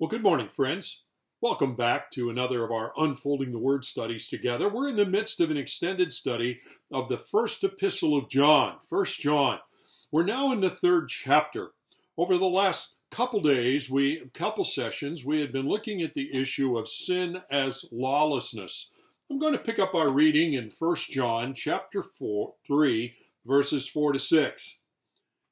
Well, good morning, friends. Welcome back to another of our Unfolding the Word studies together. We're in the midst of an extended study of the first epistle of John, First John. We're now in the third chapter. Over the last couple days, we couple sessions, we had been looking at the issue of sin as lawlessness. I'm going to pick up our reading in First John chapter 4, 3, verses 4 to 6.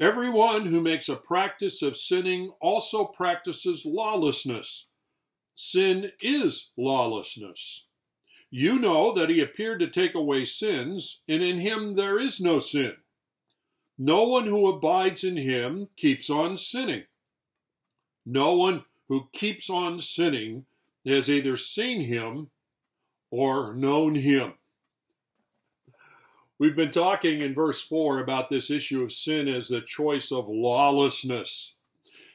Everyone who makes a practice of sinning also practices lawlessness. Sin is lawlessness. You know that he appeared to take away sins, and in him there is no sin. No one who abides in him keeps on sinning. No one who keeps on sinning has either seen him or known him. We've been talking in verse 4 about this issue of sin as the choice of lawlessness,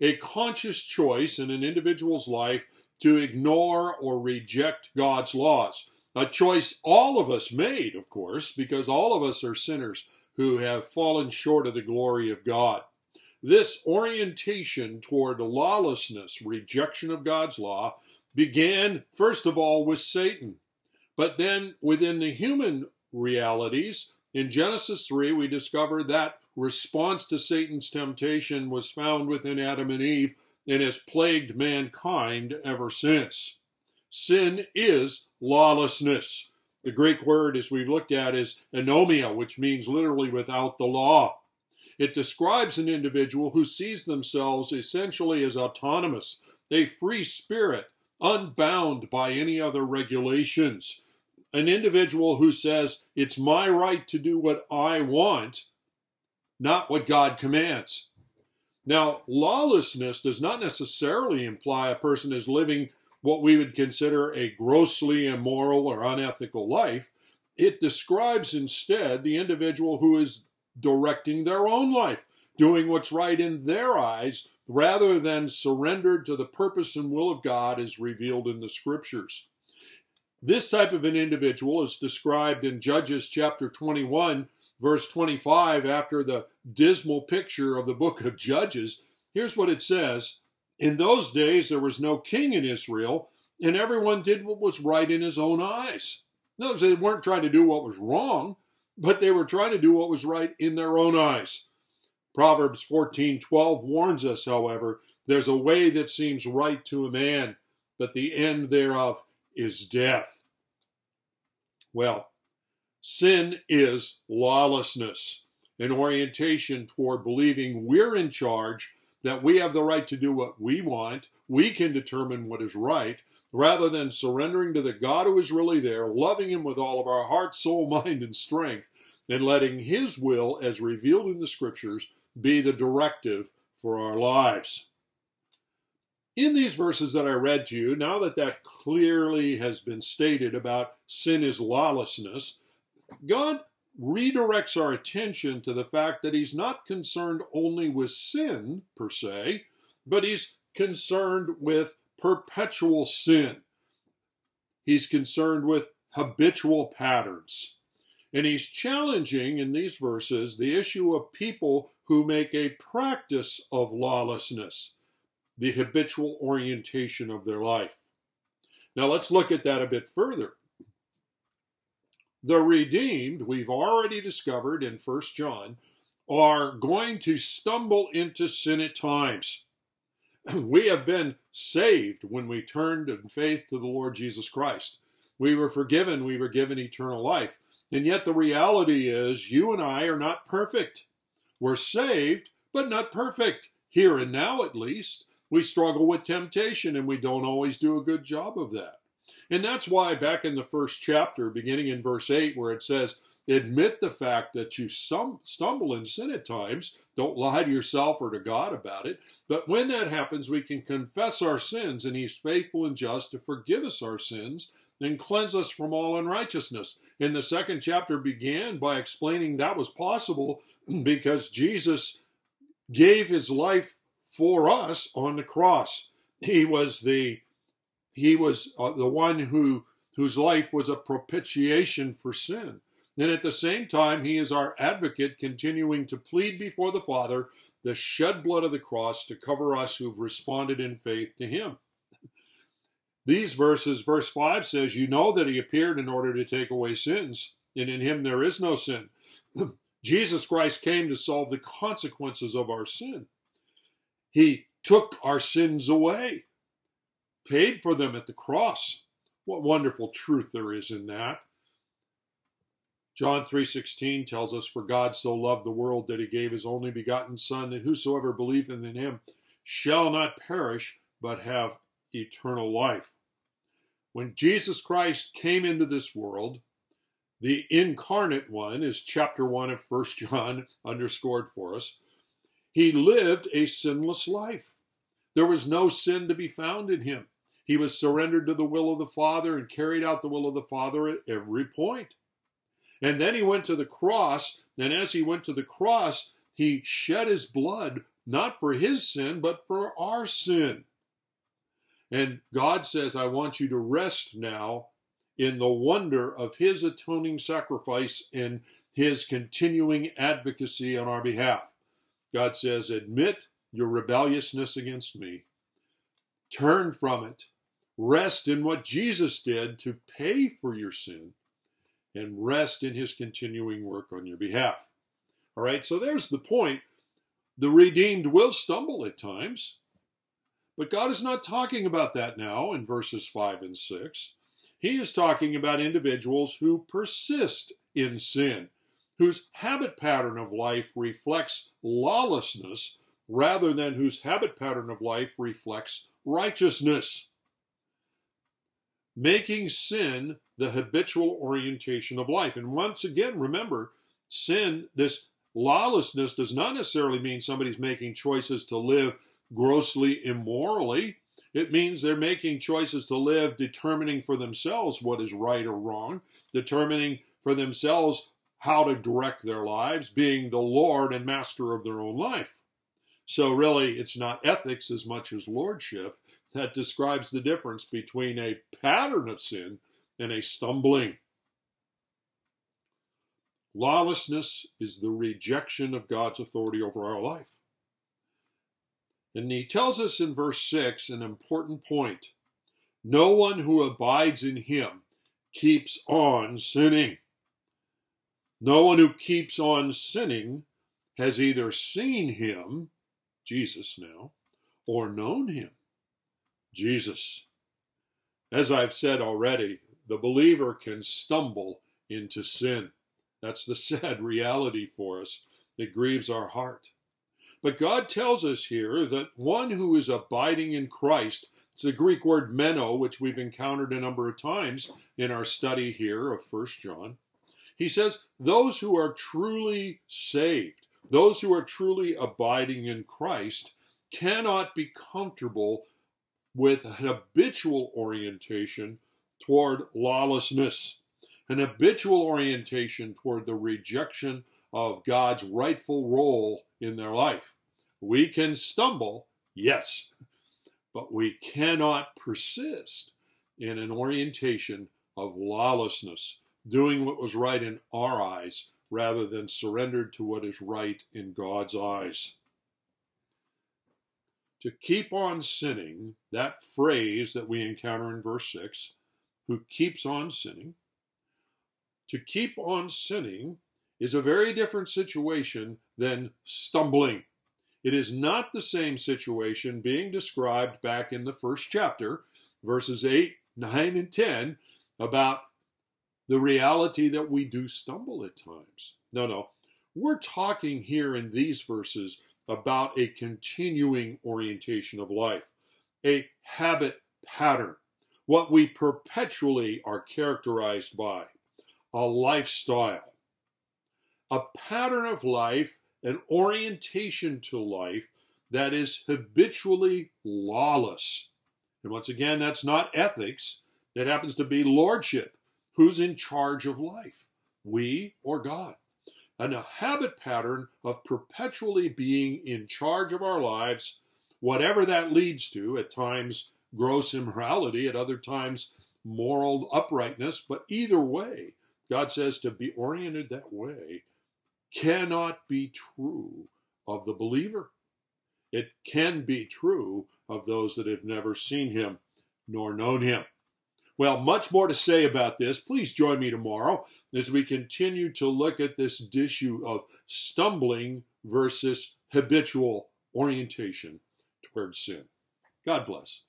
a conscious choice in an individual's life to ignore or reject God's laws. A choice all of us made, of course, because all of us are sinners who have fallen short of the glory of God. This orientation toward lawlessness, rejection of God's law, began first of all with Satan. But then within the human realities. In Genesis 3, we discover that response to Satan's temptation was found within Adam and Eve and has plagued mankind ever since. Sin is lawlessness. The Greek word, as we've looked at, is anomia, which means literally without the law. It describes an individual who sees themselves essentially as autonomous, a free spirit, unbound by any other regulations an individual who says, it's my right to do what I want, not what God commands. Now, lawlessness does not necessarily imply a person is living what we would consider a grossly immoral or unethical life. It describes instead the individual who is directing their own life, doing what's right in their eyes, rather than surrendered to the purpose and will of God as revealed in the scriptures. This type of an individual is described in Judges chapter 21, verse 25, after the dismal picture of the book of Judges. Here's what it says In those days, there was no king in Israel, and everyone did what was right in his own eyes. No, they weren't trying to do what was wrong, but they were trying to do what was right in their own eyes. Proverbs 14:12 warns us, however, there's a way that seems right to a man, but the end thereof is death. Well, sin is lawlessness, an orientation toward believing we're in charge, that we have the right to do what we want, we can determine what is right, rather than surrendering to the God who is really there, loving Him with all of our heart, soul, mind, and strength, and letting His will, as revealed in the Scriptures, be the directive for our lives in these verses that I read to you, now that that clearly has been stated about sin is lawlessness, God redirects our attention to the fact that He's not concerned only with sin per se, but He's concerned with perpetual sin. He's concerned with habitual patterns. And he's challenging in these verses the issue of people who make a practice of lawlessness the habitual orientation of their life. Now let's look at that a bit further. The redeemed, we've already discovered in 1 John, are going to stumble into sin at times. We have been saved when we turned in faith to the Lord Jesus Christ. We were forgiven, we were given eternal life. And yet the reality is, you and I are not perfect. We're saved, but not perfect, here and now at least we struggle with temptation and we don't always do a good job of that. And that's why, back in the first chapter, beginning in verse 8, where it says, Admit the fact that you stumble in sin at times. Don't lie to yourself or to God about it. But when that happens, we can confess our sins, and He's faithful and just to forgive us our sins and cleanse us from all unrighteousness. And the second chapter began by explaining that was possible because Jesus gave His life for us on the cross. He was the he was uh, the one who whose life was a propitiation for sin. And at the same time, he is our advocate, continuing to plead before the Father the shed blood of the cross to cover us who've responded in faith to him. these verses, verse 5 says, You know that he appeared in order to take away sins, and in him there is no sin. Jesus Christ came to solve the consequences of our sin. He took our sins away, paid for them at the cross. What wonderful truth there is in that. John 3:16 tells us for God so loved the world that he gave his only begotten son that whosoever believeth in him shall not perish but have eternal life. When Jesus Christ came into this world, the incarnate one is chapter 1 of 1 John underscored for us. He lived a sinless life. There was no sin to be found in him. He was surrendered to the will of the Father and carried out the will of the Father at every point. And then he went to the cross, and as he went to the cross, he shed his blood, not for his sin, but for our sin. And God says, I want you to rest now in the wonder of his atoning sacrifice and his continuing advocacy on our behalf. God says, Admit your rebelliousness against me, turn from it, rest in what Jesus did to pay for your sin, and rest in his continuing work on your behalf. All right, so there's the point. The redeemed will stumble at times, but God is not talking about that now in verses 5 and 6. He is talking about individuals who persist in sin, whose habit pattern of life reflects lawlessness rather than whose habit pattern of life reflects righteousness. Making sin the habitual orientation of life. And once again, remember, sin, this lawlessness, does not necessarily mean somebody's making choices to live grossly immorally. It means they're making choices to live, determining for themselves what is right or wrong, determining for themselves how to direct their lives, being the Lord and master of their own life. So, really, it's not ethics as much as lordship that describes the difference between a pattern of sin and a stumbling. Lawlessness is the rejection of God's authority over our life. And he tells us in verse 6 an important point. No one who abides in him keeps on sinning. No one who keeps on sinning has either seen him, Jesus now, or known him, Jesus. As I've said already, the believer can stumble into sin. That's the sad reality for us. It grieves our heart. But God tells us here that one who is abiding in Christ, it's the Greek word meno, which we've encountered a number of times in our study here of First John. He says, those who are truly saved, those who are truly abiding in Christ, cannot be comfortable with an habitual orientation toward lawlessness, an habitual orientation toward the rejection of God's rightful role in their life. We can stumble, yes, but we cannot persist in an orientation of lawlessness, doing what was right in our eyes rather than surrendered to what is right in God's eyes. To keep on sinning, that phrase that we encounter in verse 6, who keeps on sinning, to keep on sinning is a very different situation than stumbling. It is not the same situation being described back in the first chapter, verses 8, 9, and 10, about the reality that we do stumble at times. No, no. We're talking here in these verses about a continuing orientation of life, a habit pattern, what we perpetually are characterized by, a lifestyle a pattern of life, an orientation to life that is habitually lawless. And once again, that's not ethics, that happens to be lordship. Who's in charge of life? We or God? And a habit pattern of perpetually being in charge of our lives, whatever that leads to, at times gross immorality, at other times moral uprightness, but either way, God says to be oriented that way cannot be true of the believer. It can be true of those that have never seen him nor known him. Well, much more to say about this. Please join me tomorrow as we continue to look at this issue of stumbling versus habitual orientation towards sin. God bless.